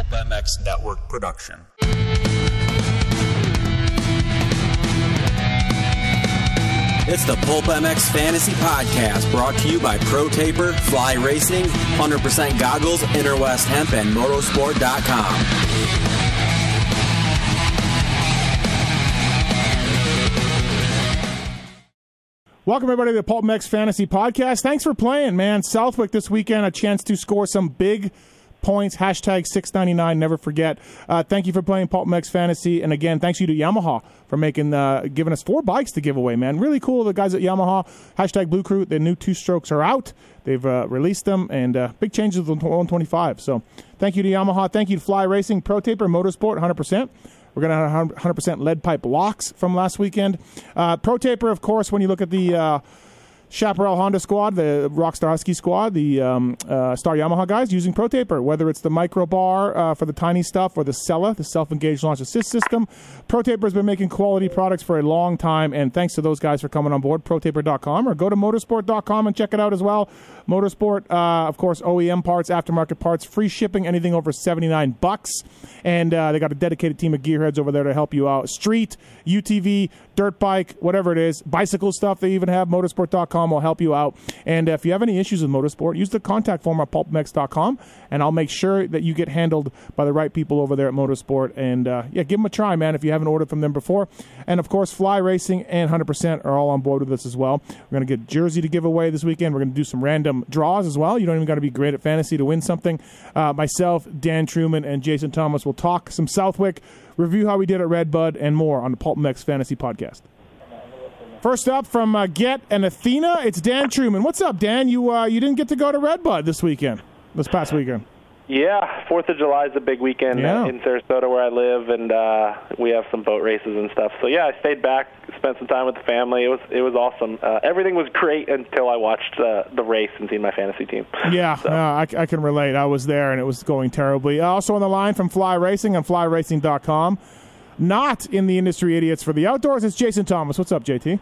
Pulp MX Network production. It's the Pulp MX Fantasy Podcast brought to you by Pro Taper, Fly Racing, 100% Goggles, Interwest Hemp, and Motorsport.com. Welcome everybody to the Pulp MX Fantasy Podcast. Thanks for playing, man. Southwick this weekend, a chance to score some big points. Hashtag six ninety nine. Never forget. Uh, thank you for playing Pulp MX Fantasy, and again, thanks you to Yamaha for making uh, giving us four bikes to give away. Man, really cool. The guys at Yamaha. Hashtag Blue Crew. The new two strokes are out. They've uh, released them, and uh, big changes twenty five. So, thank you to Yamaha. Thank you to Fly Racing, Pro Taper, Motorsport, hundred percent. We're going to have 100% lead pipe locks from last weekend. Uh, Pro Taper, of course, when you look at the uh, Chaparral Honda squad, the Rockstar Husky squad, the um, uh, Star Yamaha guys using Pro Taper, whether it's the micro bar uh, for the tiny stuff or the SELAS, the self engaged launch assist system. Pro Taper has been making quality products for a long time, and thanks to those guys for coming on board. ProTaper.com or go to motorsport.com and check it out as well. Motorsport, uh, of course, OEM parts, aftermarket parts, free shipping, anything over 79 bucks. And uh, they got a dedicated team of gearheads over there to help you out. Street, UTV, dirt bike, whatever it is, bicycle stuff they even have, motorsport.com will help you out. And if you have any issues with motorsport, use the contact form at pulpmx.com, and I'll make sure that you get handled by the right people over there at Motorsport. And uh, yeah, give them a try, man, if you haven't ordered from them before. And of course, Fly Racing and 100% are all on board with us as well. We're going to get jersey to give away this weekend. We're going to do some random draws as well. You don't even got to be great at fantasy to win something. Uh, myself, Dan Truman, and Jason Thomas will talk some Southwick, review how we did at Redbud, and more on the Pulp MX Fantasy Podcast. First up from uh, Get and Athena, it's Dan Truman. What's up, Dan? You uh, you didn't get to go to Redbud this weekend, this past weekend. Yeah, Fourth of July is a big weekend Yeah. in Sarasota where I live, and uh, we have some boat races and stuff. So yeah, I stayed back, spent some time with the family. It was it was awesome. Uh, everything was great until I watched uh, the race and seen my fantasy team. Yeah, uh, I, I can relate. I was there and it was going terribly. Uh, Also on the line from Fly Racing and FlyRacing.com. Not in the industry idiots for the outdoors. It's Jason Thomas. What's up, JT?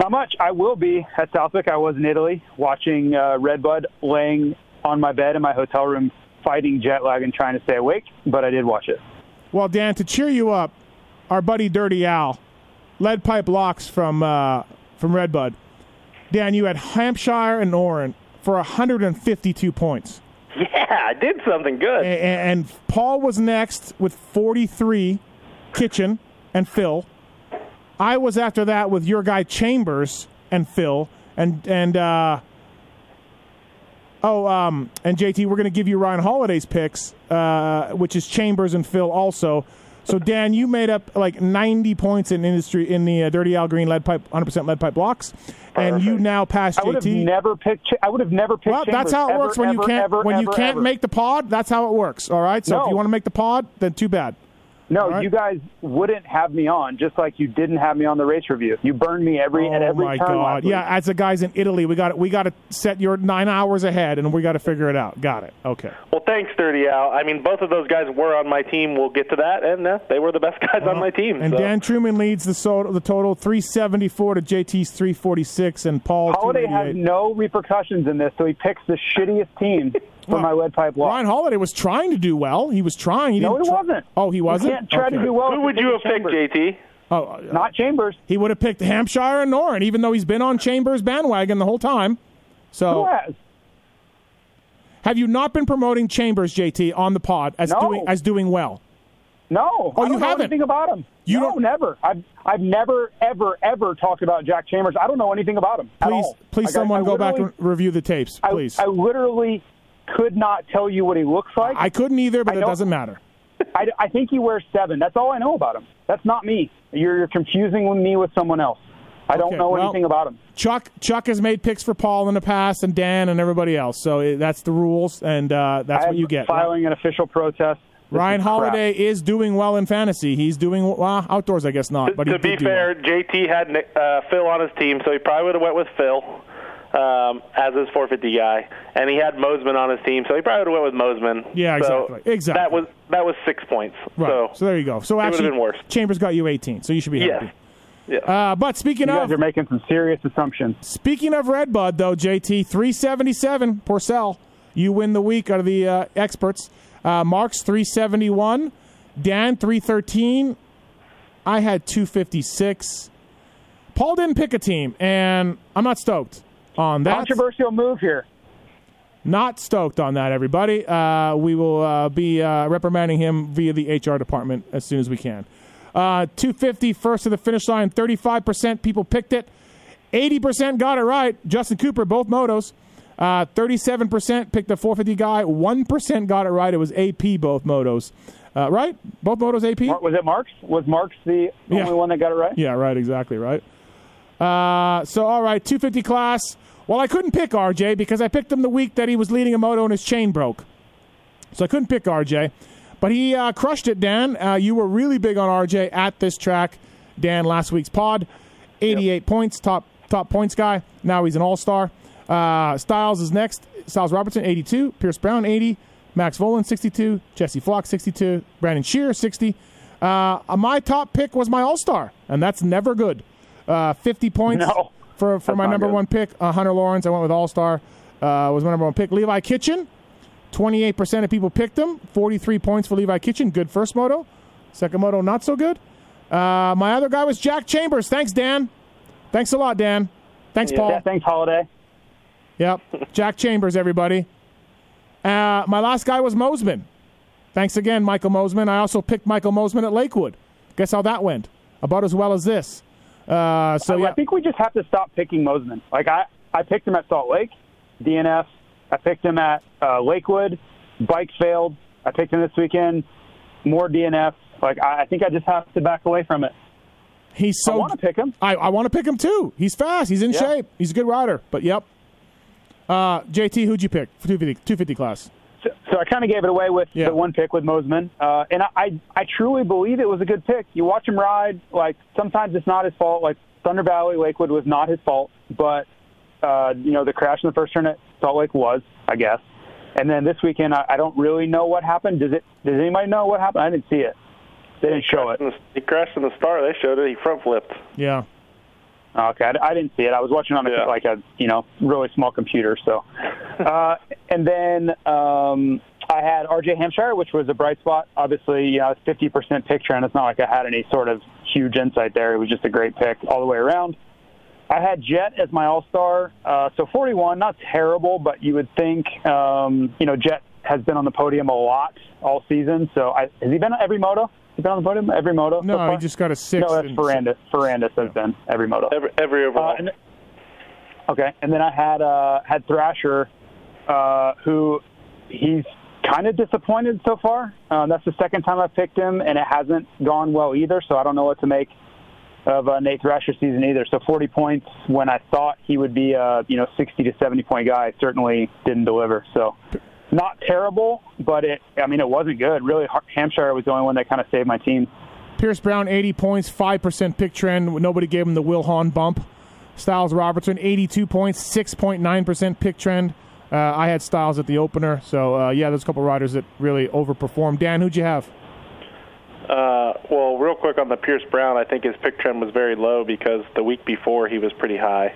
Not much. I will be at Southwick. I was in Italy watching uh, Redbud laying on my bed in my hotel room, fighting jet lag and trying to stay awake, but I did watch it. Well, Dan, to cheer you up, our buddy Dirty Al, lead pipe locks from uh, from Redbud. Dan, you had Hampshire and Noren for 152 points. Yeah, I did something good. A- a- and Paul was next with 43, Kitchen and Phil. I was after that with your guy Chambers and Phil and and uh, oh um and JT. We're going to give you Ryan Holiday's picks, uh, which is Chambers and Phil also. So Dan, you made up like 90 points in industry in the uh, Dirty Al Green lead pipe 100% lead pipe blocks, and you now passed I would have JT. never picked. I would have never picked. Well, that's how it ever, works when you can't ever, when you can't ever. make the pod. That's how it works. All right. So if you want to make the pod, then too bad. No, All right. you guys wouldn't have me on, just like you didn't have me on the race review. You burned me every at oh every my turn. god! Yeah, as the guys in Italy, we got we got to set your nine hours ahead, and we got to figure it out. Got it? Okay. Well, thanks, Dirty Al. I mean, both of those guys were on my team. We'll get to that, and uh, they were the best guys on my team. And so. Dan Truman leads the total, the total three seventy four to JT's three forty six, and Paul Holiday has no repercussions in this, so he picks the shittiest team for Well, my lead pipe block. Ryan Holiday was trying to do well. He was trying. He No, didn't he try- wasn't. Oh, he wasn't. You can't try to do well. Who would you're have picked, JT? Oh, uh, Not Chambers. he would have picked Hampshire and Noren, even though he's been on Chambers bandwagon the whole time. Who So, has? have you not been promoting Chambers, JT, on the pod as No. doing as doing well? No. Oh, I don't you know haven't? anything about him. You no, don't- never. I've I've never ever ever talked about Jack Chambers. I don't know anything about him. at Please, all. please, Like, someone I go back and literally- review the tapes, I- please. I, literally could not tell you what he looks like. I couldn't either, but I it doesn't matter. I, I think he wears seven. That's all I know about him. That's not me. You're, you're confusing me with someone else. I don't Okay, know well- anything about him. Chuck Chuck has made picks for Paul in the past, and Dan and everybody else. So it, that's the rules, and uh, that's I what you get. Filing an official protest. This Ryan is crap. Holiday is doing well in fantasy. He's doing well outdoors, I guess not. But he to be did fair, well. JT had uh, Phil on his team, so he probably would have went with Phil um, as his 450 guy, and he had Mosiman on his team, so he probably would have went with Mosiman. Yeah, So exactly. Exactly. That was that was six points. right. So, So, there you go. So would've actually, been worse. Chambers got you 18, so you should be yeah, happy. yeah. Uh, but speaking You of guys are making some serious assumptions. Speaking of Redbud, though, JT, 377 Porcel. You win the week out of the uh, experts. Uh, Mark's 371. Dan 313. I had 256. Paul didn't pick a team, and I'm not stoked on that. Controversial move here. Not stoked on that, everybody. Uh, we will uh, be uh, reprimanding him via the HR department as soon as we can. Uh, 250 first to the finish line. 35% people picked it. 80% got it right. Justin Cooper, both motos. Uh, 37% picked the 450 guy. 1% got it right. It was AP, both motos. Uh, right? Both motos AP? Was it Marks? Was Marks the Yeah. only one that got it right? Yeah, right, exactly, right. Uh, so, all right, 250 class. Well, I couldn't pick RJ because I picked him the week that he was leading a moto and his chain broke. So I couldn't pick RJ. But he uh, crushed it, Dan. Uh, you were really big on RJ at this track, Dan, last week's pod. 88 points, top top points guy. Now he's an all star. Uh, Stilez is next. Stilez Robertson, 82. Pierce Brown, 80. Max Vohland, 62. Jesse Flock, 62. Brandon Scharer, 60. Uh, my top pick was my all star, and that's never good. Uh, 50 points No. For, for That's my number good. one pick. Uh, Hunter Lawrence, I went with all star, uh, was my number one pick. Levi Kitchen, 28% of people picked him. 43 points for Levi Kitchen. Good first moto. Second moto, not so good. Uh, my other guy was Jack Chambers. Thanks, Dan. Thanks a lot, Dan. Thanks, Paul. Yeah, thanks, Holiday. Yep. Jack Chambers, everybody. Uh, my last guy was Mosiman. Thanks again, Michael Mosiman. I also picked Michael Mosiman at Lakewood. Guess how that went? About as well as this. Uh, so I, yeah, I think we just have to stop picking Mosiman. Like I, I picked him at Salt Lake, DNF. I picked him at uh, Lakewood. Bikes failed. I picked him this weekend. More DNF. Like I, I think I just have to back away from it. he's so. I want to pick him. I, I want to pick him too. He's fast. He's in Yeah. shape. He's a good rider. But yep. Uh, JT, who'd you pick for 250, 250 class? So, so I kind of gave it away with Yeah. the one pick with Mosiman, uh, and I, I I truly believe it was a good pick. You watch him ride, like sometimes it's not his fault. Like Thunder Valley Lakewood was not his fault, but uh, you know the crash in the first turn at Salt Lake was, I guess. And then this weekend, I, I don't really know what happened. Does it? Does anybody know what happened? I didn't see it. They didn't show it. He crashed in the star. They showed it. He front flipped. Yeah. Okay, I, I didn't see it. I was watching on a, Yeah. like a you know really small computer. So, uh, and then um, I had RJ Hampshire, which was a bright spot. Obviously, you know, it's fifty percent picture, and It's not like I had any sort of huge insight there. It was just a great pick all the way around. I had Jett as my all star, uh, so forty one, not terrible, but you would think um, you know Jett has been on the podium a lot all season. So I, has he been on every moto? Has he been on the podium every moto? No, so far? he just got a six. no. That's and- Ferrandis. Ferrandis has been every moto. Every, every overall. Uh, and, okay, and then I had uh, had Thrasher, uh, who he's kind of disappointed so far. Uh, that's the second time I've picked him, and it hasn't gone well either. So I don't know what to make of uh, Nate Thrasher's season either. So 40 points when I thought he would be a you know 60 to 70 point guy certainly didn't deliver. So not terrible, but it I mean it wasn't good. Really, Hampshire was the only one that kind of saved my team. Pierce Brown, 80 points, 5% pick trend. Nobody gave him the Will Hahn bump. Stilez Robertson, 82 points, 6.9% pick trend. Uh, I had Stilez at the opener. So, uh, yeah, there's a couple riders that really overperformed. Dan, who'd you have? Uh, well, real quick on the Pierce Brown, I think his pick trend was very low because the week before he was pretty high.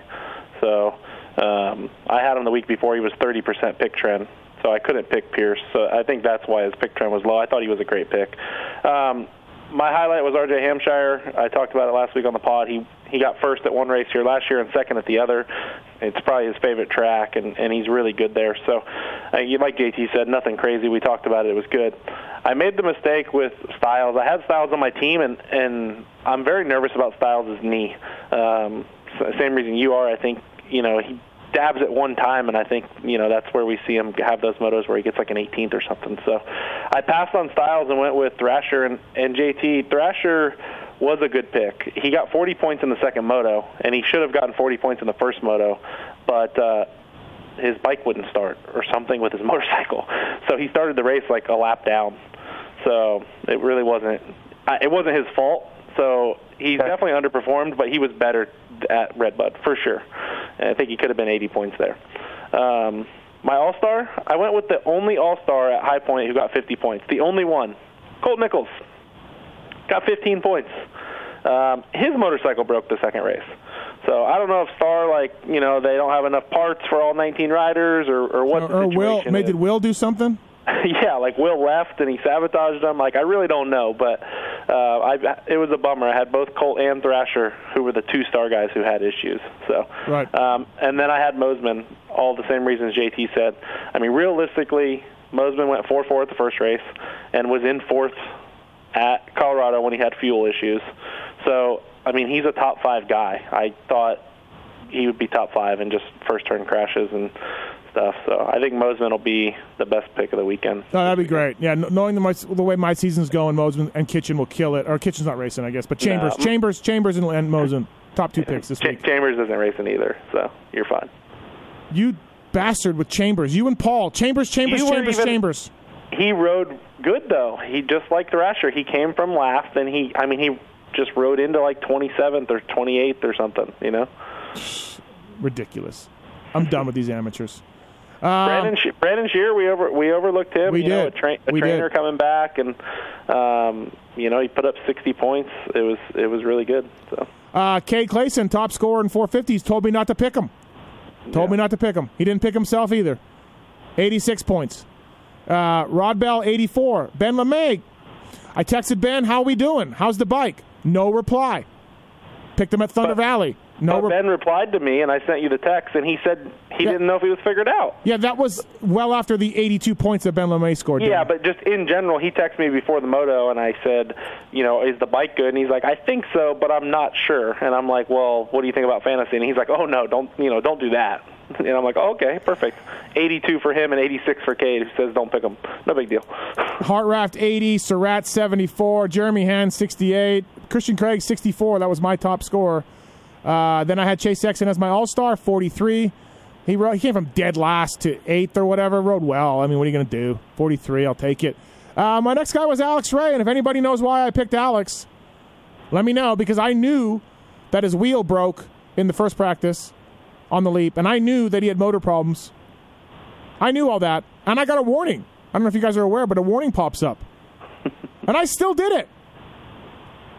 So um, I had him the week before he was 30% pick trend. So I couldn't pick Pierce. So I think that's why his pick trend was low. I thought he was a great pick. Um, my highlight was R.J. Hampshire. I talked about it last week on the pod. He he got first at one race here last year and second at the other. It's probably his favorite track, and and he's really good there. So, uh, like JT said, nothing crazy. We talked about it. It was good. I made the mistake with Stilez. I had Stilez on my team, and and I'm very nervous about Stilez' knee. Um, same reason you are. I think you know he dabs at one time, and I think you know that's where we see him have those motos where he gets like an 18th or something. So I passed on Stilez and went with Thrasher and, and JT. Thrasher was a good pick. He got 40 points in the second moto, and he should have gotten 40 points in the first moto, but uh, his bike wouldn't start or something with his motorcycle. So he started the race like a lap down. So it really wasn't. It wasn't his fault. So he's Okay. definitely underperformed, but he was better at Redbud for sure. And I think he could have been 80 points there. Um, my All Star, I went with the only All Star at High Point who got 50 points. The only one, Colt Nichols, got 15 points. Um, his motorcycle broke the second race. So I don't know if Star, like you know, they don't have enough parts for all 19 riders, or, or what Or, the or Will, is. did Will do something? yeah, like Will left and he sabotaged them. Like I really don't know, but uh, I it was a bummer. I had both Colt and Thrasher, who were the two star guys who had issues. So, Right. um, and then I had Mosiman, all the same reasons JT said. I mean, realistically, Mosiman went four four at the first race and was in fourth at Colorado when he had fuel issues. So, I mean, he's a top five guy. I thought he would be top five and just first turn crashes and stuff. So I think Mosiman will be the best pick of the weekend. No, that'd be great. Yeah, knowing the, my, the way my season's going, Mosiman and Kitchen will kill it. Or Kitchen's not racing, I guess, but Chambers, No. Chambers, Chambers, and, and Mosiman, top two picks this Ch- week. Chambers isn't racing either, so you're fine. You bastard with Chambers. You and Paul. Chambers, Chambers, You Chambers, even- Chambers. He rode good though. He just like Thrasher. He came from last, and he, I mean, he just rode into like 27th or 28th or something. You know, Ridiculous. I'm done with these amateurs. Brandon She- Brandon Scharer, we over we overlooked him. Um, We you know, did. a, tra- a We trainer did. coming back, and um, you know, he put up 60 points. It was it was really good. So. Uh, Cade Clason, top scorer in 450s, told me not to pick him. Told me not to pick him. He didn't pick himself either. 86 points. Uh, Rodbell, 84. Ben LaMay. I texted Ben, how are we doing? How's the bike? No reply. Picked him at Thunder But- Valley. No But Ben replied to me, and I sent you the text, and he said he Yeah. didn't know if he was figured out. Yeah, that was well after the 82 points that Ben LaMay scored. Yeah, but just in general, he texted me before the moto, and I said, you know, is the bike good? And he's like, I think so, but I'm not sure. And I'm like, well, what do you think about fantasy? And he's like, oh no, don't you know, don't do that. And I'm like, oh, okay, perfect. 82 for him and 86 for Cade, who says don't pick him. No big deal. Hartranft 80, Surratt 74, Jeremy Hand 68, Christian Craig 64. That was my top scorer. Uh, then I had Chase Sexton as my All Star 43. He rode, he came from dead last to eighth or whatever. Rode well. I mean, what are you going to do? 43. I'll take it. Uh, my next guy was Alex Ray, and if anybody knows why I picked Alex, let me know because I knew that his wheel broke in the first practice on the leap, and I knew that he had motor problems. I knew all that, and I got a warning. I don't know if you guys are aware, but a warning pops up. and I still did it.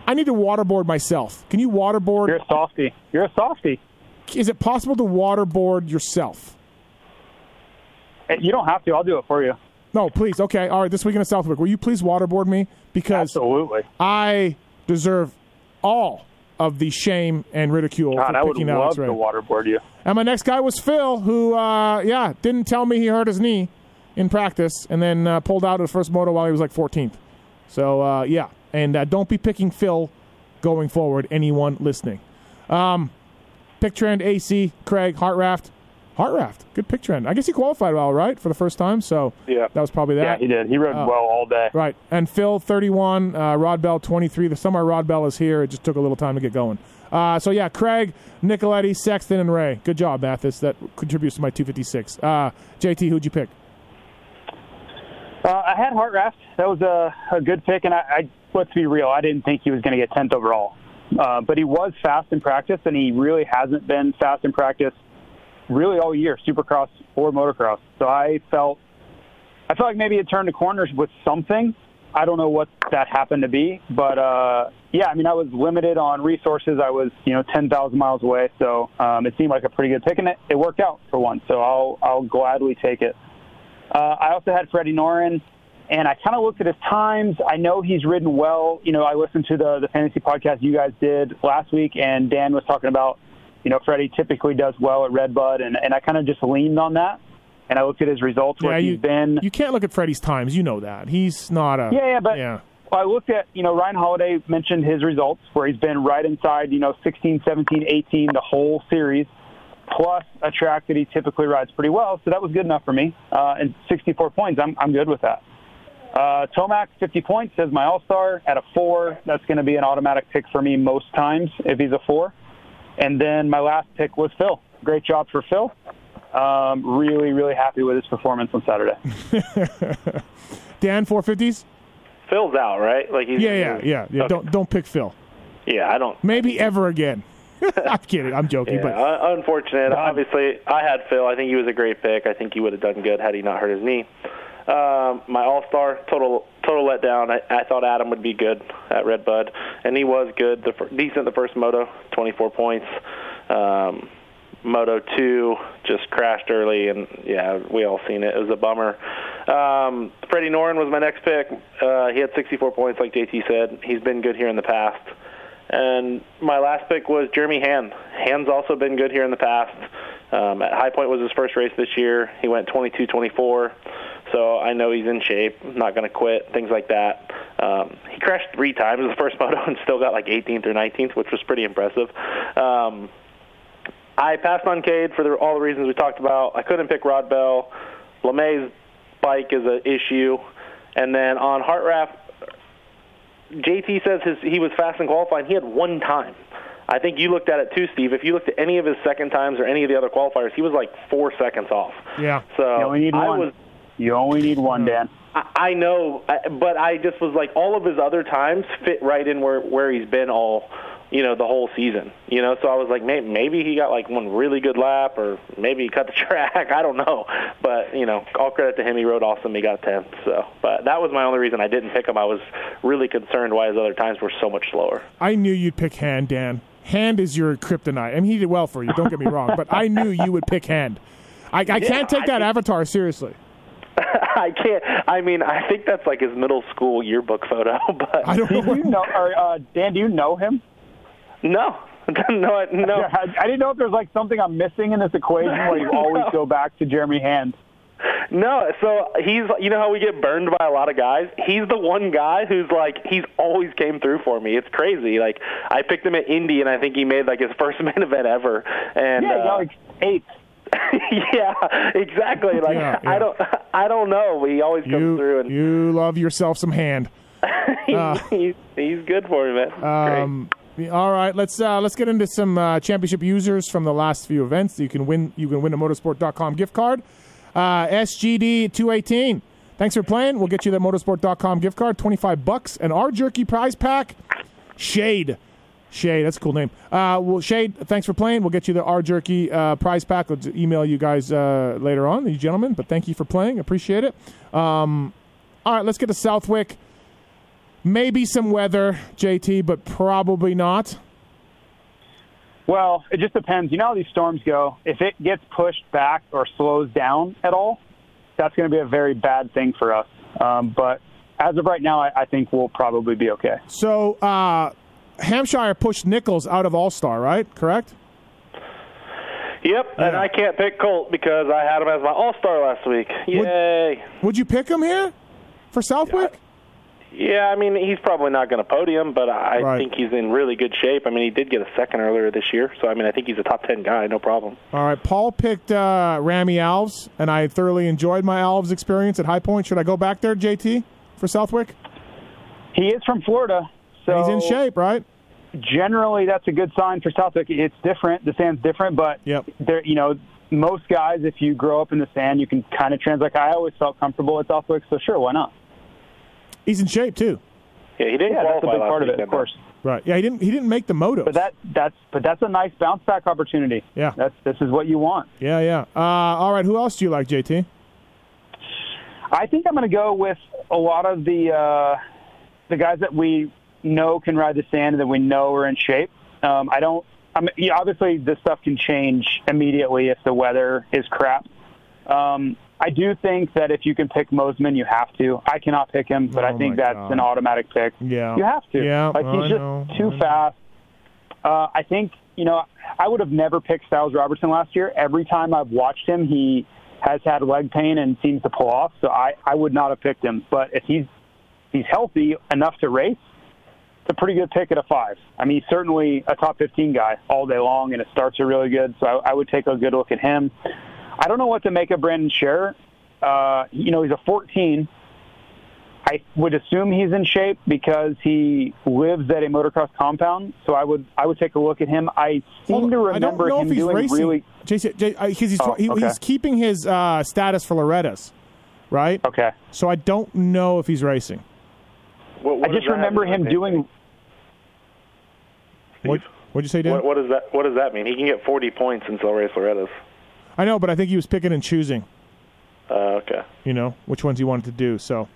I need to waterboard myself. Can you waterboard? You're a softy. You're a softy. Is it possible to waterboard yourself? You don't have to. I'll do it for you. No, please. Okay. All right. This weekend in Southwick, will you please waterboard me? Because Absolutely. I deserve all of the shame and ridicule God, for I would picking love to waterboard you. And my next guy was Phil, who, uh, yeah, didn't tell me he hurt his knee in practice and then uh, pulled out of the first moto while he was like 14th. So, uh, yeah. And uh, don't be picking Phil going forward, anyone listening. Um, pick trend, AC, Craig, Hartranft. Hartranft, good pick trend. I guess he qualified well, right, for the first time. So Yeah. that was probably that. Yeah, he did. He rode Oh. well all day. Right. And Phil, 31. Uh, Rodbell, 23. The summer Rodbell is here. It just took a little time to get going. Uh, so, yeah, Craig, Nicoletti, Sexton, and Ray. Good job, Matthes. That contributes to my 256. Uh, JT, who'd you pick? Uh, I had Hartranft. That was a, a good pick, and I, I let's be real, I didn't think he was going to get 10th overall. Uh, but he was fast in practice, and he really hasn't been fast in practice really all year, Supercross or motocross. So I felt I felt like maybe it turned the corners with something. I don't know what that happened to be, but uh, yeah, I mean, I was limited on resources. I was, you know, 10,000 miles away, so um, it seemed like a pretty good pick, and it, it worked out for once. So I'll I'll gladly take it. Uh, I also had Freddie Noren, and I kind of looked at his times. I know he's ridden well. You know, I listened to the the fantasy podcast you guys did last week, and Dan was talking about, you know, Freddie typically does well at Redbud, and and I kind of just leaned on that. And I looked at his results where yeah, he's you, been. you can't look at Freddie's times. You know that. He's not a. Yeah, yeah, but Yeah. well, I looked at, you know, Ryan Holiday mentioned his results where he's been right inside, you know, 16, 17, 18, the whole series, plus a track that he typically rides pretty well. So that was good enough for me. Uh, and 64 points, I'm, I'm good with that. Uh, Tomac, 50 points, as my all-star at a four. That's going to be an automatic pick for me most times if he's a four. And then my last pick was Phil. Great job for Phil. Um, really, really happy with his performance on Saturday. Dan, 450s? Phil's out, right? Like he's Yeah, yeah, yeah. yeah. Okay. Don't don't pick Phil. Yeah, I don't. Maybe ever again. I'm kidding. I'm joking. Yeah, But un- unfortunate. Obviously, I had Phil. I think he was a great pick. I think he would have done good had he not hurt his knee. Um, my All Star total total letdown. I, I thought Adam would be good at Red Bud, and he was good. The decent the first moto, 24 points. Um, Moto 2 just crashed early, and yeah, we all seen it. It was a bummer. Um, Freddie Noren was my next pick. Uh, he had 64 points, like JT said. He's been good here in the past. And my last pick was Jeremy Hand. Hand's also been good here in the past. Um, at High Point was his first race this year. He went 22-24, so I know he's in shape. Not going to quit. Things like that. Um, he crashed three times in the first moto and still got like 18th or 19th, which was pretty impressive. Um, I passed on Cade for the, all the reasons we talked about. I couldn't pick Rod Bell. LaMay's bike is an issue, and then on Hartranft, JT says his he was fast in qualifying. He had one time. I think you looked at it too, Steve. If you looked at any of his second times or any of the other qualifiers, he was like four seconds off. Yeah. So You only need I one. was You only need one, hmm. Dan. I I know, but I just was like, all of his other times fit right in where where he's been all, you know, the whole season. You know, so I was like, maybe, maybe he got like one really good lap, or maybe he cut the track. I don't know, but you know, all credit to him. He rode awesome. He got tenth. So, but that was my only reason I didn't pick him. I was really concerned why his other times were so much slower. I knew you'd pick Hand, Dan. Hand is your kryptonite. I mean, he did well for you. Don't get me wrong, but I knew you would pick Hand. I, I can't take I that think- avatar seriously. I can't. I mean, I think that's like his middle school yearbook photo, but I don't know. Do you know, or, uh, Dan? Do you know him? no, no, I- no. I, I didn't know if there's like something I'm missing in this equation where you always No. go back to Jeremy Hand. No, so he's you know how we get burned by a lot of guys. He's the one guy who's like he's always came through for me. It's crazy. Like I picked him at Indy, and I think he made like his first main event ever. And Yeah, you uh, got like eight. yeah, exactly. Like Yeah, yeah. I don't, I don't know. He always comes you, through, and you love yourself some Hand. he's, he's good for me, man. Um, all right, let's uh, let's get into some uh, championship users from the last few events. You can win you can win a motorsport.com gift card. Uh, SGD two eighteen. Thanks for playing. We'll get you that motorsport.com gift card, twenty five bucks, and our jerky prize pack. Shade, Shade, that's a cool name. Uh, well, Shade, thanks for playing. We'll get you the R Jerky uh, prize pack. We'll email you guys uh, later on, you gentlemen. But thank you for playing. Appreciate it. Um, all right, let's get to Southwick. Maybe some weather, JT, but probably not. Well, it just depends. You know how these storms go. If it gets pushed back or slows down at all, that's going to be a very bad thing for us. Um, but as of right now, I, I think we'll probably be okay. So uh, Hampshire pushed Nichols out of All Star, right? Correct. Yep, and I can't pick Colt because I had him as my All Star last week. Yay! Would you pick him here for Southwick? Yeah, I mean he's probably not going to podium, but I Right. think he's in really good shape. I mean he did get a second earlier this year, so I mean I think he's a top ten guy, no problem. All right. Paul picked uh, Rami Alves, and I thoroughly enjoyed my Alves experience at High Point. Should I go back there, JT, for Southwick? He is from Florida, so He's in shape, right? generally that's a good sign for Southwick. It's different. The sand's different, but Yep. there, you know, most guys, if you grow up in the sand, you can kind of translate. I always felt comfortable at Southwick, so sure, why not? He's in shape too. Yeah, he didn't Yeah, that's a big part of it, of course. Right. Yeah. He didn't. He didn't make the moto. But that that's but that's a nice bounce back opportunity. Yeah. that's this is what you want. yeah. Yeah. Uh, all right. Who else do you like, JT? I think I'm going to go with a lot of the uh, the guys that we know can ride the sand and that we know are in shape. Um, I don't. I'm, yeah, obviously, this stuff can change immediately if the weather is crap. Um, I do think that if you can pick Mosiman, you have to. I cannot pick him, but Oh, I think that's God. an automatic pick. Yeah. You have to. Yeah, like I he's just know, too I fast. Uh, I think you know I would have never picked Stilez Robertson last year. Every time I've watched him, he has had leg pain and seems to pull off. So I, I would not have picked him. But if he's he's healthy enough to race, it's a pretty good pick at a five. I mean, he's certainly a top 15 guy all day long, and his starts are really good. So I, I would take a good look at him. I don't know what to make of Brandon Scharer. Uh, you know, he's a 14. I would assume he's in shape because he lives at a motocross compound. So I would I would take a look at him. I seem Hold to on. I don't remember know him if he's doing racing. really JC, J, uh, he's, Oh, he, okay. he's keeping his uh, status for Loretta's, right? okay. So I don't know if he's racing. What, I just remember him doing. What What'd you say, Dan? What, what does that What does that mean? He can get 40 points in Cel Race Loretta's. I know, but I think he was picking and choosing. Uh, okay, You know which ones he wanted to do. So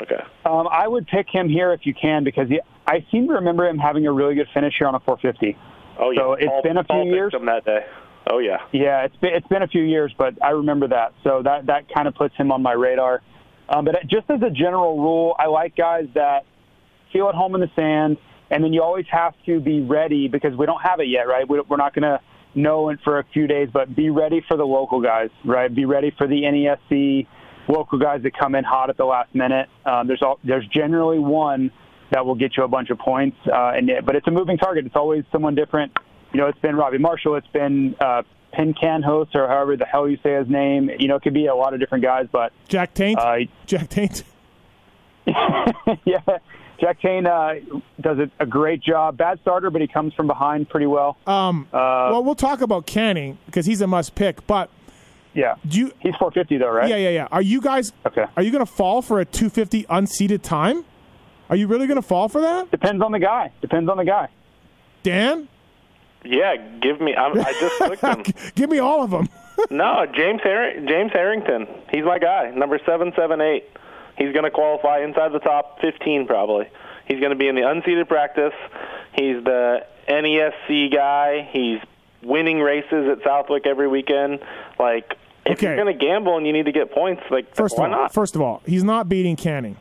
okay. Um, I would pick him here if you can because he, I seem to remember him having a really good finish here on a 450. Oh yeah. So it's Paul, been a few Paul picked years. him that day. Oh yeah. Yeah, it's been it's been a few years, but I remember that. So that that kind of puts him on my radar. Um, but just as a general rule, I like guys that feel at home in the sand, and then you always have to be ready because we don't have it yet, right? We, we're not going to know it for a few days, but be ready for the local guys, right? Be ready for the NESC local guys that come in hot at the last minute. Um, there's all, there's generally one that will get you a bunch of points, uh, and but it's a moving target. It's always someone different. You know, it's been Robbie Marshall, it's been uh, Penn Canhost, or however the hell you say his name. You know, it could be a lot of different guys, but Jack Taint. uh, Jack Taint. yeah, Jack Kane uh, does a, a great job. Bad starter, but he comes from behind pretty well. Um, Uh, well, we'll talk about Canning because he's a must pick. But yeah, do you? he's 450 though, right? Yeah, yeah, yeah. Are you guys? Okay. Are you going to fall for a 250 unseated time? Are you really going to fall for that, Depends on the guy. Depends on the guy. Dan? Yeah, give me. I'm, I just clicked him. Give me all of them. No, James Har- James Harrington. He's my guy. Number seven seven eight. He's going to qualify inside the top fifteen probably. He's going to be in the unseeded practice. He's the NESC guy. He's winning races at Southwick every weekend. Like if Okay. you're going to gamble and you need to get points, like First why of all, not? first of all, he's not beating Canning.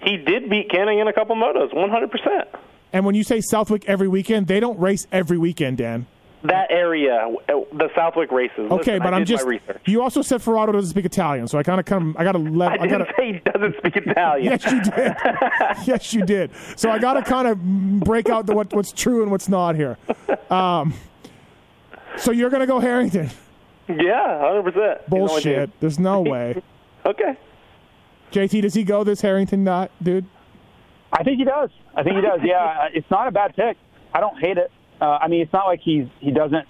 he did beat Canning in a couple motos, 100%. And when you say Southwick every weekend, they don't race every weekend, Dan. That area, the Southwick races. Okay, Listen, but I I'm just. You also said Ferraro doesn't speak Italian, so I kind of come. I got to. I I got didn't to. say he doesn't speak Italian. Yes, you did. yes, you did. So I got to kind of break out the, what, what's true and what's not here. Um, so you're going to go Harrington? Yeah, hundred percent. Bullshit. There's no way. Okay. JT, does he go this Harrington not, dude? I think he does. I think he does. Yeah, uh, it's not a bad pick. I don't hate it. Uh, I mean, it's not like he's he doesn't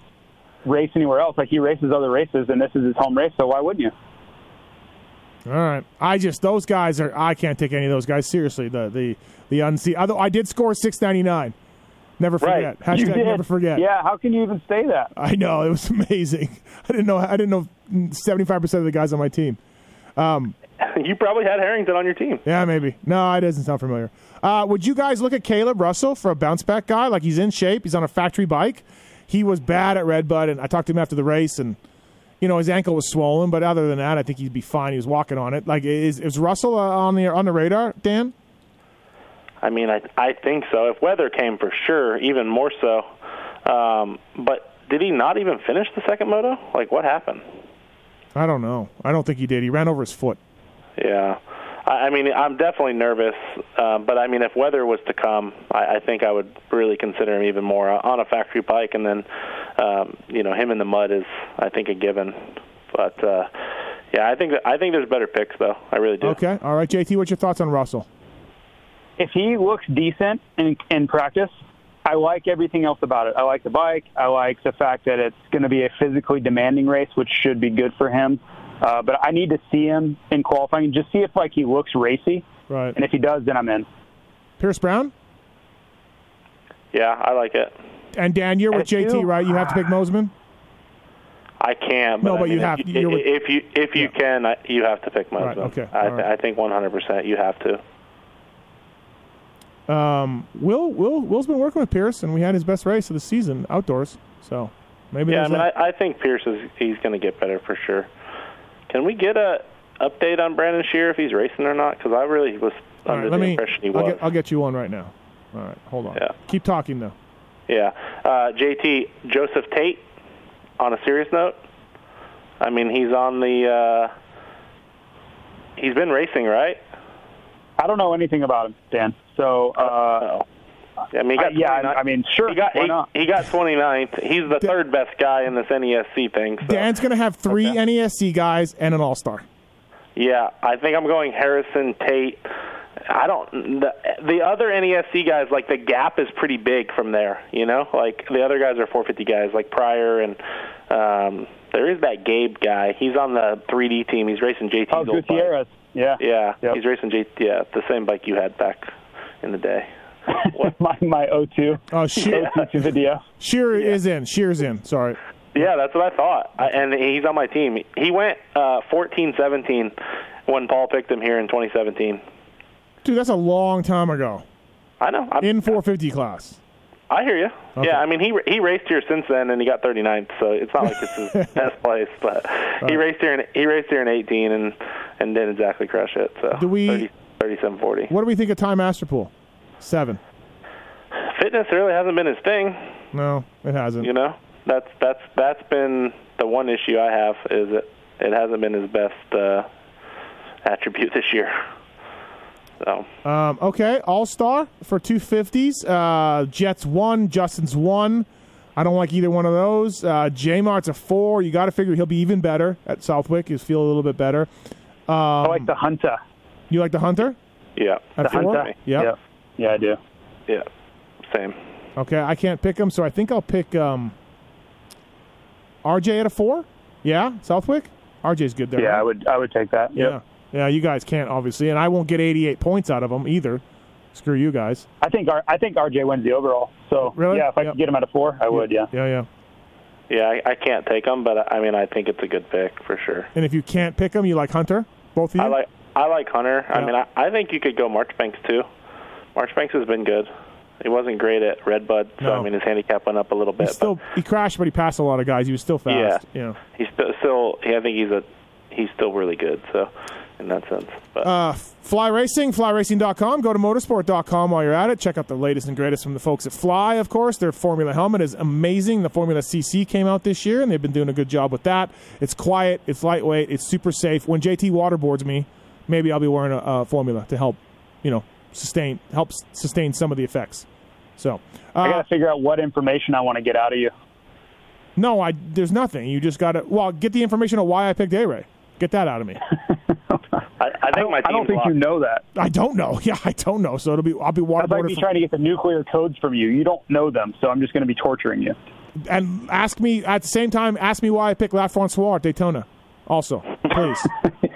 race anywhere else. Like he races other races, and this is his home race. So why wouldn't you? All right. I just those guys are. I can't take any of those guys seriously. The the the unseen. Although I did score six ninety nine. Never forget. You Hashtag did. never forget. Yeah. How can you even say that? I know it was amazing. I didn't know. I didn't know seventy five percent of the guys on my team. You probably had Harrington on your team. Yeah, maybe. No, it doesn't sound familiar. Uh, would you guys look at Caleb Russell for a bounce back guy? Like he's in shape. He's on a factory bike. He was bad at Redbud, and I talked to him after the race, and you know his ankle was swollen. But other than that, I think he'd be fine. He was walking on it. Like is is Russell uh, on the on the radar, Dan? I mean, I I think so. If weather came for sure, even more so. Um, but did he not even finish the second moto? Like what happened? I don't know. I don't think he did. He ran over his foot. Yeah. I I mean, I'm definitely nervous, uh, but I mean, if weather was to come, I, I think I would really consider him even more on a factory bike, and then, um, you know, him in the mud is, I think, a given. But uh, yeah, I think I think there's better picks though. I really do. Okay. All right, JT. What's your thoughts on Russell? If he looks decent in, in practice, I like everything else about it. I like the bike. I like the fact that it's going to be a physically demanding race, which should be good for him. Uh, but I need to see him in qualifying and just see if like he looks racy. Right. And if he does, then I'm in. Pierce Brown Yeah, I like it. and Dan. You're with At JT, two? right? You have to pick Mosiman. I can, but No, I but you have- if you, with- if you if you Yeah. can, I, you have to pick Right, okay, I, th- right. I think 100% you have to. Um, Will Will Will's been working with Pierce, and we had his best race of the season outdoors. So maybe Yeah, I mean. I, I think Pierce is he's going to get better for sure. Can we get a update on Brandon Scharer if he's racing or not? Because I really was All under right, let the me. impression he I'll was. get, I'll get you one right now. All right, hold on. Yeah. Keep talking though. Yeah, uh, JT Joseph Tate. On a serious note, I mean he's on the. Uh, he's been racing, right? I don't know anything about him, Dan. So uh, Oh. I mean, he I, got yeah, 29 I mean, sure, he got why he, not? he got 29th. He's the third best guy in this NESC thing. So. Dan's going to have three Okay. NESC guys and an All Star. Yeah, I think I'm going Harrison Tate. I don't. The, the other NESC guys, like the gap is pretty big from there. You know, like the other guys are 450 guys, like Pryor and um, there is that Gabe guy. He's on the 3D team. He's racing JT's oh, old bike. Gutierrez. Yeah. Yeah, Yep. he's racing JT. Yeah, the same bike you had back in the day. my my O2. Oh, Scharer, O2 video. Scharer is in. Scharer's in. Sorry. Yeah, that's what I thought. I, and he's on my team. He went uh, 14-17 when Paul picked him here in 2017. Dude, that's a long time ago. I know. I'm, In 450 class. I hear you. Okay. Yeah, I mean he he raced here since then, and he got 39th. So it's not like it's his best place, but he raced here in he raced here in 18 and and didn't exactly crush it. So Do we- 30, 3740. What do we think of Ty Masterpool? Seven. Fitness really hasn't been his thing. No, it hasn't. You know, that's that's that's been the one issue I have is it it hasn't been his best uh, attribute this year. So Um, okay, All Star for two fifties. Uh, Jett's one, Justin's one. I don't like either one of those. Uh, J Mart's a four. You got to figure he'll be even better at Southwick. He'll feel a little bit better. I like the Hunter. You like the Hunter? yeah, At The four? Hunter. Yep. Yeah. Yeah, I do. yeah, same. Okay, I can't pick him, so I think I'll pick um, RJ at a four. Yeah, Southwick. RJ's good there. Yeah, right? I would I would take that. Yep. Yeah, yeah. You guys can't obviously, and I won't get 88 points out of them either. Screw you guys. I think R- I think RJ wins the overall. So Really? yeah, if I Yep. could get him at a four, I would. Yeah. Yeah, yeah. Yeah, I, I can't take him, but I mean I think it's a good pick for sure. And if you can't pick him, you like Hunter. Both of you. I like I like Hunter. I mean, I, I think you could go Marchbanks too. Marchbanks has been good. He wasn't great at Redbud, so No. I mean his handicap went up a little He bit. still he crashed, but he passed a lot of guys. He was still fast. Yeah. but he's still, still I think he's a he's still really good. So in that sense, but Uh, Fly Racing, flyracing.com. Go to motorsport.com while you're at it. Check out the latest and greatest from the folks at Fly, of course. Their Formula helmet is amazing. The Formula CC came out this year, and they've been doing a good job with that. It's quiet, it's lightweight, it's super safe. When JT waterboards me, maybe I'll be wearing a, a Formula to help, you know, sustain helps sustain some of the effects. So, I uh, got to figure out what information I want to get out of you. no, I there's nothing. You just got to well get the information of why I picked A Ray. Get that out of me. I, I I think don't, my I don't team's think you know that. I don't know. Yeah, I don't know. So it'll be I'll be That's like waterboarded. me for- trying to get the nuclear codes from you. You don't know them, so I'm just going to be torturing you. and ask me at the same time. Ask me why I picked La Francois at Daytona. Also, please.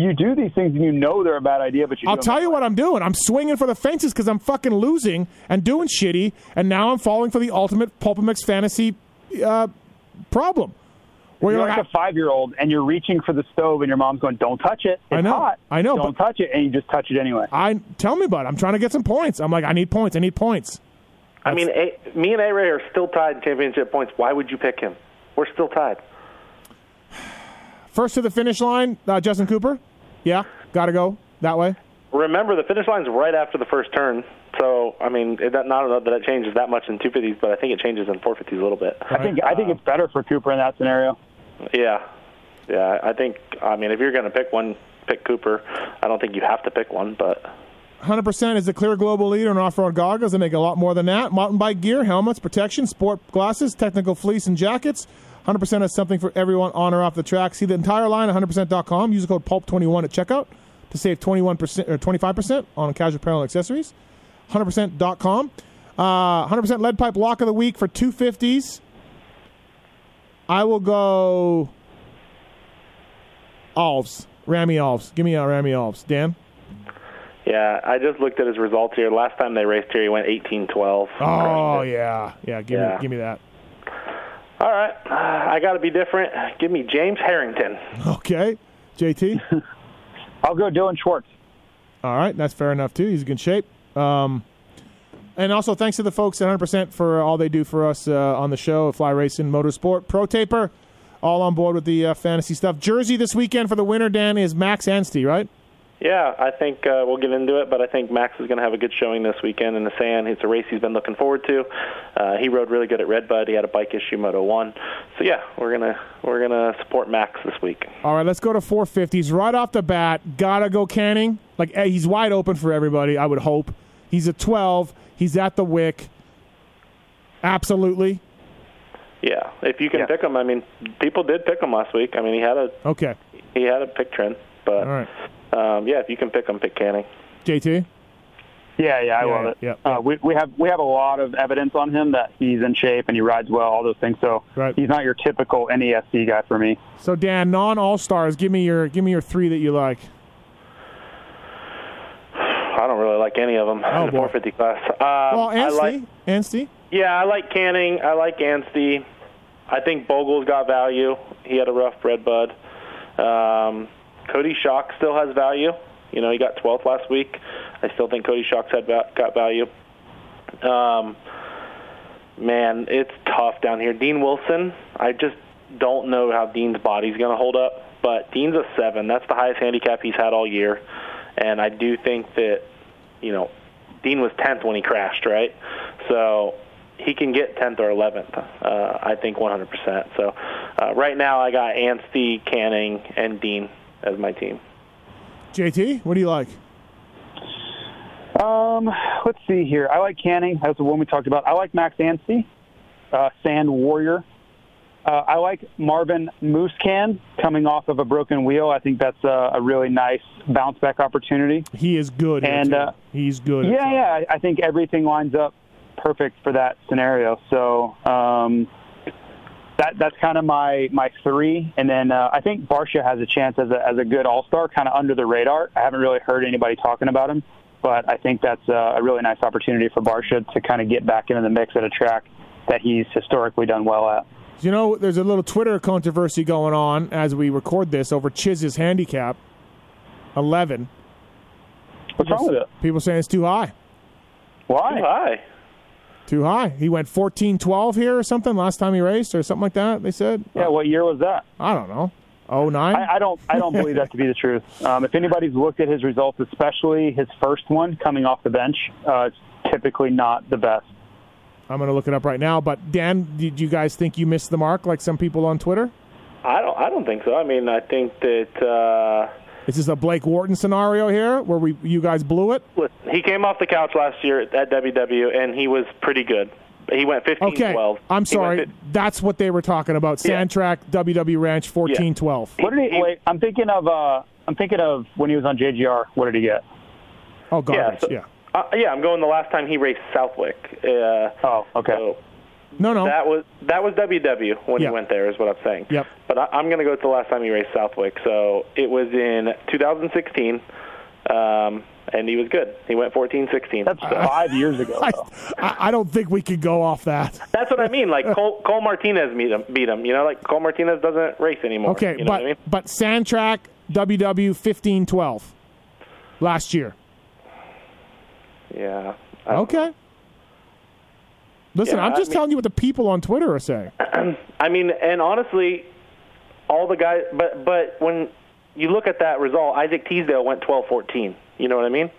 You do these things and you know they're a bad idea, but you. I'll do tell you what I'm doing. I'm swinging for the fences because I'm fucking losing and doing shitty, and now I'm falling for the ultimate PulpMX fantasy uh, problem. Where You're you're like like, a five year old and you're reaching for the stove and your mom's going, Don't touch it. It's I know. hot. I know, Don't touch it and you just touch it anyway. I, I tell me about it. I'm trying to get some points. I'm like, I need points. I need points. I mean, a, me and A Ray are still tied in championship points. Why would you pick him? We're still tied. First to the finish line, uh, Justin Cooper. Yeah, got to go that way. Remember, the finish line's right after the first turn. So, I mean, it, not that it changes that much in 250s, but I think it changes in 450s a little bit. I think I think it's better for Cooper in that scenario. Yeah, yeah. I think. I mean, if you're going to pick one, pick Cooper. I don't think you have to pick one, but 100% is the clear global leader in off-road goggles. They make a lot more than that. Mountain bike gear, helmets, protection, sport glasses, technical fleece, and jackets. 100% has something for everyone on or off the track. See the entire line at 100%.com. Use the code PULP21 at checkout to save 21% or 25% on casual apparel and accessories. 100%.com. Uh, 100% lead pipe lock of the week for 250s. I will go Alves. Ramy Alves. Give me a Ramy Alves. Dan? yeah. I just looked at his results here. Last time they raced here, he went 18-12. Oh yeah, yeah. Give Yeah. me, give me that. All right, uh, I got to be different. Give me James Harrington. Okay, JT. I'll go Dylan Schwartz. All right, that's fair enough too. He's in good shape. Um, and also thanks to the folks at 100% for all they do for us uh, on the show, Fly Racing Motorsport, Pro Taper, all on board with the uh, fantasy stuff. Jersey this weekend for the winner, Dan, is Max Anstie, right? Yeah, I think uh, we'll get into it, but I think Max is going to have a good showing this weekend in the sand. It's a race he's been looking forward to. Uh, he rode really good at Redbud. He had a bike issue Moto One, so yeah, we're gonna we're gonna support Max this week. All right, let's go to 450s right off the bat. Gotta go Canning. Like eh, he's wide open for everybody. I would hope. He's a 12. He's at the Wick. Absolutely. Yeah, if you can Yeah. pick him, I mean, people did pick him last week. I mean, he had a Okay. he had a pick trend, but All right. Um, yeah, if you can pick him, pick Canning. JT. Yeah, yeah, I Yeah, love it. yeah. Uh, we we have we have a lot of evidence on him that he's in shape and he rides well, all those things. So Right. he's not your typical NESC guy for me. So Dan, non All Stars, give me your give me your three that you like. I don't really like any of them Oh, in the boy. 450 class. Um, Well, I Anstie, like Anstie. Yeah, I like Canning. I like Anstie. I think Bogle's got value. He had a rough red bud. Um, Cody Schock still has value. You know, he got 12th last week. I still think Cody Schock's had got value. Um, man, it's tough down here. Dean Wilson, I just don't know how Dean's body's going to hold up, but Dean's a seven. That's the highest handicap he's had all year, and I do think that, you know, Dean was tenth when he crashed, right? So he can get 10th or 11th. Uh, I think 100%. So uh, right now I got Anstie, Canning, and Dean as my team. JT, what do you like? Um, let's see here. I like Canning. That's the one we talked about. I like Max Anstie, uh, Sand Warrior. Uh, I like Marvin Musquin coming off of a broken wheel. I think that's a, a really nice bounce back opportunity. He is good. And, uh, he's good. Yeah, yeah. I- I think everything lines up perfect for that scenario. So um, that that's kind of my my three. And then uh, I think Barcia has a chance as a as a good all star, kind of under the radar. I haven't really heard anybody talking about him, but I think that's a, a really nice opportunity for Barcia to kind of get back into the mix at a track that he's historically done well at. You know, there's a little Twitter controversy going on as we record this over Chiz's handicap, 11. What's wrong with it? People saying it's too high. Why? Hi. Too high. He went 14 12 here or something last time he raced or something like that, they said. Yeah. What year was that? I don't know. Oh nine. I, I don't. I don't believe that to be the truth. Um, if anybody's looked at his results, especially his first one coming off the bench, uh, it's typically not the best. I'm going to look it up right now. But Dan, did you guys think you missed the mark like some people on Twitter? I don't. I don't think so. I mean, I think that uh, Is this a Blake Wharton scenario here where we you guys blew it? listen, he came off the couch last year at WW, and he was pretty good. He went 15 Okay. 12. I'm sorry. fif- That's what they were talking about. Yeah. Sandtrack, WW Ranch, 14 12. What did he? Wait, I'm thinking of. Uh, I'm thinking of when he was on JGR. What did he get? Oh, garbage. so- yeah. Uh, yeah, I'm going the last time he raced Southwick. Uh, Oh, okay. so No, no. That was that was WW when Yeah. he went there, is what I'm saying. Yep. But I, I'm going to go to the last time he raced Southwick. So it was in 2016, um, and he was good. He went 14-16. That's five years ago. I, I I don't think we could go off that. That's what I mean. Like Cole, Cole Martinez beat him, beat him. You know, like Cole Martinez doesn't race anymore. Okay, you know but what I mean? but Sandtrack, WW 15 12 last year. Yeah. I don't Okay. Listen, Yeah, I'm I just mean- telling you what the people on Twitter are saying. I mean, and honestly, all the guys. But but when you look at that result, Isaac Teasdale went 12-14. You know what I mean?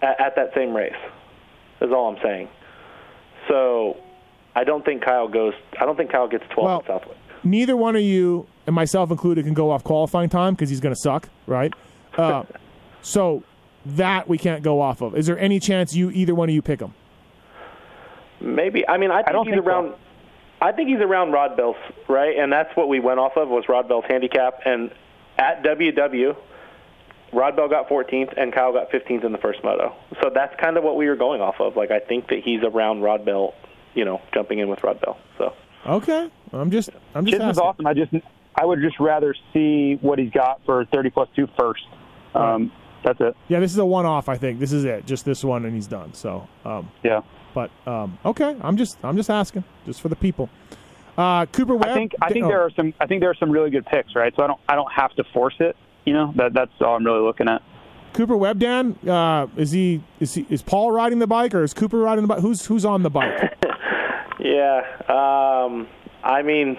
At, at that same race, is all I'm saying. So, I don't think Kyle goes. I don't think Kyle gets 12 Well- at Southwick. Neither one of you, and myself included, can go off qualifying time because he's going to suck, right? Uh, so that we can't go off of. Is there any chance you either one of you pick him? Maybe. I mean, I think don't he's think so. around. I think he's around Rodbell's right, and that's what we went off of was Rodbell's handicap. And at WW, Rodbell got 14th, and Kyle got 15th in the first moto. So that's kind of what we were going off of. Like I think that he's around Rodbell, you know, jumping in with Rodbell. So Okay, I'm just I'm just Chiz is awesome. I just. I would just rather see what he's got for 30 plus two first. Um, that's it. Yeah, this is a one-off. I think this is it. Just this one, and he's done. So, um, Yeah. But um, okay, I'm just I'm just asking, just for the people. Uh, Cooper Webb. I think I think oh, there are some I think there are some really good picks, right? So I don't I don't have to force it. You know that that's all I'm really looking at. Cooper Webb. Dan, uh, is he is he is Paul riding the bike or is Cooper riding the bike? Who's who's on the bike? yeah, um, I mean,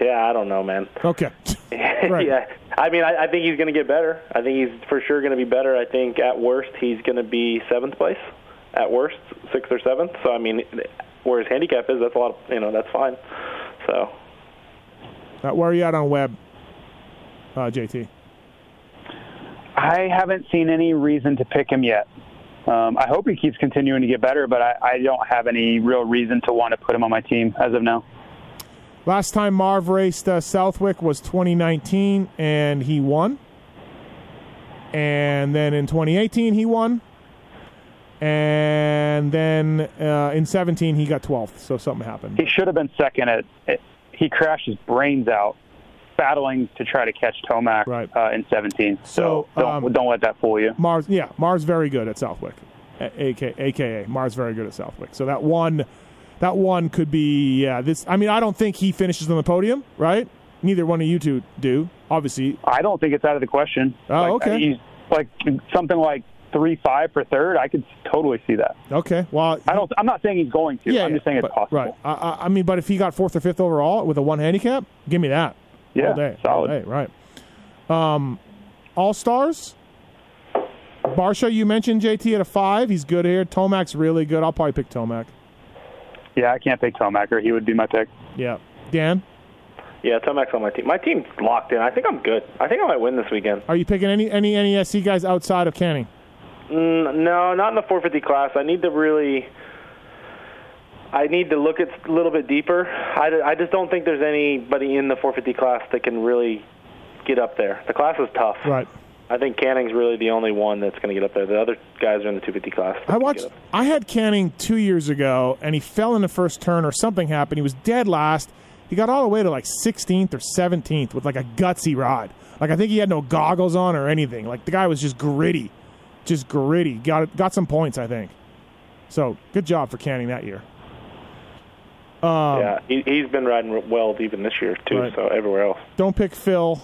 yeah, I don't know, man. Okay, Right. yeah, I mean, I, I think he's going to get better. I think he's for sure going to be better. I think at worst he's going to be seventh place. At worst, sixth or seventh. So I mean, where his handicap is, that's a lot. Of, you know, that's fine. So uh, where are you at on Webb, uh, JT? I haven't seen any reason to pick him yet. Um, I hope he keeps continuing to get better, but I, I don't have any real reason to want to put him on my team as of now. Last time Marv raced uh, Southwick was 2019, and he won. And then in 2018, he won. And then uh, in 17, he got 12th. So something happened. He should have been second at. It. He crashed his brains out battling to try to catch Tomac Right. uh, in 17. So, So, don't um, don't let that fool you. Mars, yeah, Mars very good at Southwick, A- AK, aka Mars very good at Southwick. So that one, that one could be yeah. This, I mean, I don't think he finishes on the podium, right? Neither one of you two do, obviously. I don't think it's out of the question. Oh, like, okay. He's, like something like three five for third, I could totally see that. Okay. Well, I don't. I'm not saying he's going to. yeah, I'm just yeah, saying it's possible. Right. I, I, I mean, but if he got fourth or fifth overall with a one handicap, give me that. Yeah, all day. solid. All day, right. Um, all stars. Barcia, you mentioned JT at a five. He's good here. Tomac's really good. I'll probably pick Tomac. Yeah, I can't pick Tomacker. He would be my pick. Yeah. Dan, Yeah, Tomac's on my team. My team's locked in. I think I'm good. I think I might win this weekend. are you picking any any NESC guys outside of Canning? Mm, no, not in the 450 class. I need to really. I need to look at a little bit deeper. I, I just don't think there's anybody in the 450 class that can really get up there. The class is tough. Right. I think Canning's really the only one that's going to get up there. The other guys are in the 250 class. I watched. I had Canning two years ago, and he fell in the first turn, or something happened. He was dead last. He got all the way to like 16th or 17th with like a gutsy ride. Like I think he had no goggles on or anything. Like the guy was just gritty, just gritty. Got got some points, I think. So good job for Canning that year. Um, yeah, he, he's been riding well even this year too. Right. So everywhere else. Don't pick Phil.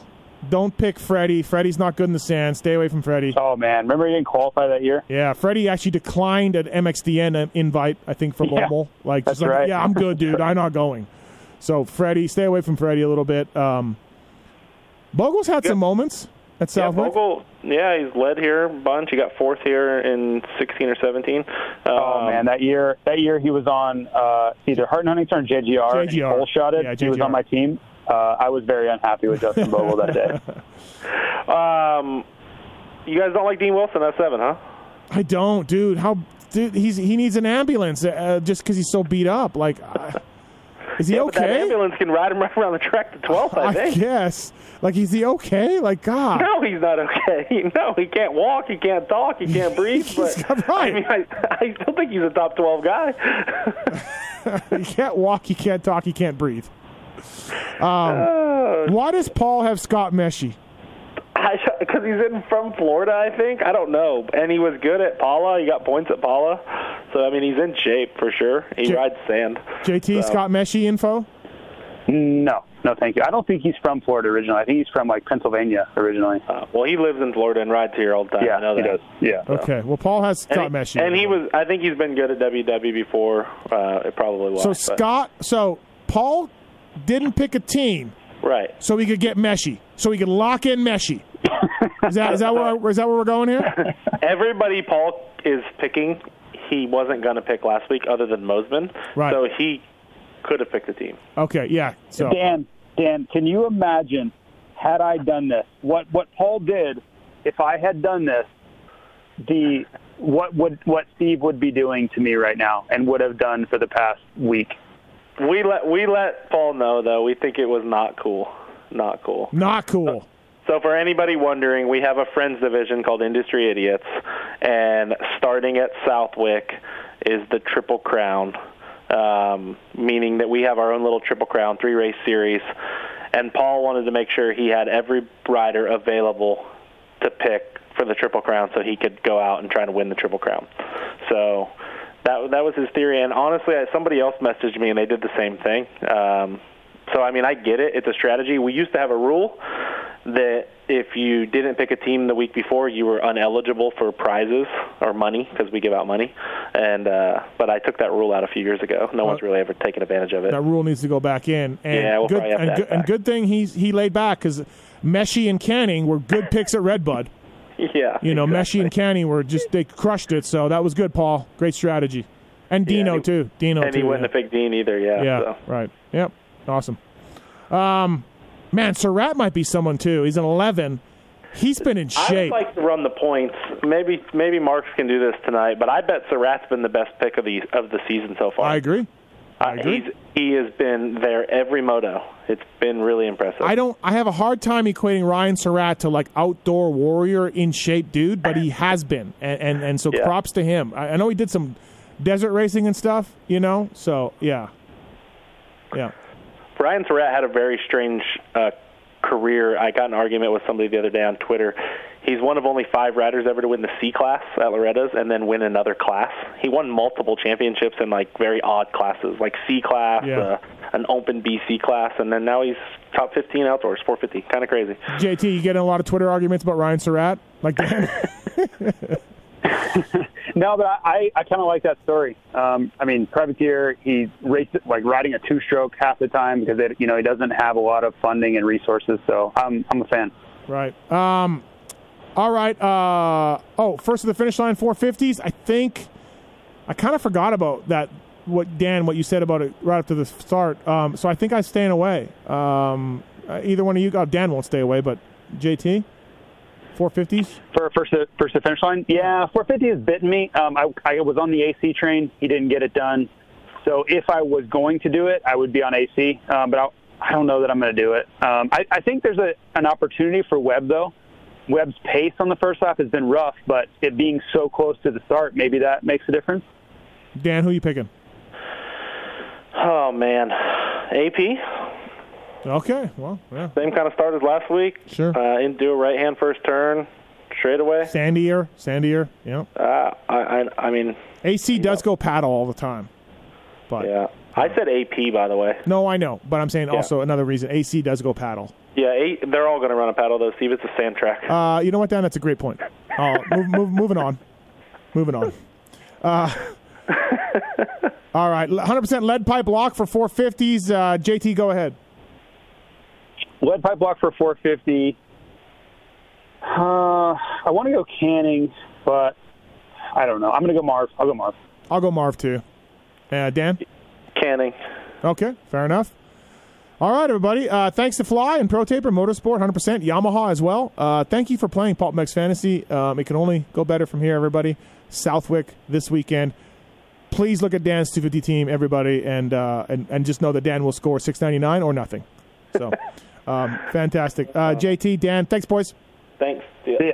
Don't pick Freddie. Freddie's not good in the sand. Stay away from Freddie. Oh man, remember he didn't qualify that year? Yeah, Freddie actually declined an MXDN invite, I think, for Yeah, Like, that's just like, right. yeah, I'm good, dude. I'm not going. So, Freddie, stay away from Freddie a little bit. Um, Bogle's had some moments at Yeah, Southwick. Bogle. Yeah, he's led here a bunch. He got fourth here in 16 or 17. Oh Um, man, that year that year he was on uh, either Hart and Huntington or JGR. and he JGR. Full shotted. Yeah, He was on my team. Uh, I was very unhappy with Justin Bogle that day. Um, you guys don't like Dean Wilson at seven, huh? I don't, dude. How, dude? He's he needs an ambulance uh, just because he's so beat up. Like, uh, is he yeah, but that ambulance can ride him right around the track to 12th, I I think. guess. Like, is he okay? Like, God. No, he's not okay. No, he can't walk, he can't talk, he can't breathe. But He's got- right. I mean, I, I still think he's a top 12 guy. he can't walk. He can't talk. He can't breathe. Uh. Um, why does Paul have Scott Meshey? Because he's in from Florida, I think. I don't know. And he was good at Pala. He got points at Pala. So, I mean, he's in shape for sure. He J- rides sand. JT So- Scott Meshey info. no, no, thank you. I don't think he's from Florida originally. I think he's from like Pennsylvania originally. Uh, well, he lives in Florida and rides here all the time. I yeah, know he that. does. Yeah. Okay. Well, Paul has Scott And, he, Meshey. and he was. I think he's been good at WW before. Uh, it probably was. So but- Scott. So Paul didn't pick a team right. so he could get Meshey. So he could lock in Meshey. Is that is that where is that where we're going here? Everybody Paul is picking, he wasn't going to pick last week, other than Mosiman. Right. So he could have picked a team. Okay. Yeah. So Dan, Dan, can you imagine had I done this? What what Paul did, if I had done this, the what would what Steve would be doing to me right now and would have done for the past week. We let we let Paul know though. We think it was not cool. Not cool. not cool. So for anybody wondering, we have a friends division called Industry Idiots, and starting at Southwick is the Triple Crown, um, meaning that we have our own little Triple Crown three race series. And Paul wanted to make sure he had every rider available to pick for the Triple Crown, so he could go out and try to win the Triple Crown. So that that was his theory. And honestly, somebody else messaged me, and they did the same thing. Um, so I mean, I get it. It's a strategy. We used to have a rule that if you didn't pick a team the week before, you were uneligible for prizes or money because we give out money. And uh, but I took that rule out a few years ago. No one's really ever taken advantage of it. That rule needs to go back in. And Yeah, we'll good, probably have and, add good, and good thing he's he laid back because Meshey and Canning were good picks at Redbud. yeah, You know, exactly. Meshey and Kenny were just they crushed it. So that was good, Paul. Great strategy. And Yeah, Dino he- too. Dino and too. he wouldn't yeah. have picked Dean either. Yeah, Yeah, so. right. Yep. Awesome. Um, man, Surratt might be someone too. He's an 11. He's been in shape. I would like to run the points. Maybe maybe Marks can do this tonight, but I bet Surratt's been the best pick of the of the season so far. I agree. Uh, he's, he has been there every moto. It's been really impressive. I don't. I have a hard time equating Ryan Surratt to like outdoor warrior in shape dude, but he has been, and and, and so Yeah. props to him. I, I know he did some desert racing and stuff, you know. So yeah, yeah. Ryan Surratt had a very strange uh, career. I got an argument with somebody the other day on Twitter. He's one of only five riders ever to win the C class at Loretta's and then win another class. He won multiple championships in like very odd classes, like C class, Yeah. uh, an open BC class, and then now he's top 15 outdoors, 450. Kind of crazy. JT, you getting a lot of Twitter arguments about Ryan Surratt, like Dan? no, but I, I kind of like that story. Um, I mean, Privateer, he raced like riding a two-stroke half the time because it, you know he doesn't have a lot of funding and resources. So I'm I'm a fan. Right. Um, all right. Uh, oh, first of the finish line, 450s. I think I kind of forgot about that. What Dan, what you said about it right after the start. Um, so I think I'm staying away. Um, uh, either one of you, oh, Dan won't stay away, but JT, 450s for first to, first to finish line. Yeah, 450 has bitten me. Um, I, I was on the AC train. He didn't get it done. So if I was going to do it, I would be on AC. Um, but I, I don't know that I'm going to do it. Um, I, I think there's a, an opportunity for Webb though. Webb's pace on the first lap has been rough, but it being so close to the start, maybe that makes a difference. Dan, who are you picking? Oh man, AP. Okay, well, yeah. Same kind of start as last week. Sure. Uh, into a right hand first turn, straight away. Sandier, Sandier, yeah. Uh, I, I, I mean, AC does go paddle all the time, but yeah. I said AP by the way. no, I know, but I'm saying also another reason AC does go paddle. Yeah, a, they're all going to run a paddle though. Steve, it's a sand track. Uh, you know what, Dan? That's a great point. Oh, move, move, moving on. Moving on. Uh, all right, 100% lead pipe lock for 450s. Uh, JT, go ahead. Lead pipe block for 450. Uh, I want to go Canning, but I don't know. I'm going to go Marv. I'll go Marv. I'll go Marv too. Uh, Dan? Canning. Okay, fair enough. All right, everybody. Uh, thanks to Fly and Pro Taper Motorsport, 100%. Yamaha as well. Uh, thank you for playing Pulp MX Fantasy. Um, it can only go better from here, everybody. Southwick this weekend. Please look at Dan's 250 team, everybody, and uh, and and just know that Dan will score 699 or nothing. So, um, fantastic. Uh, JT, Dan, thanks, boys. Thanks. See ya.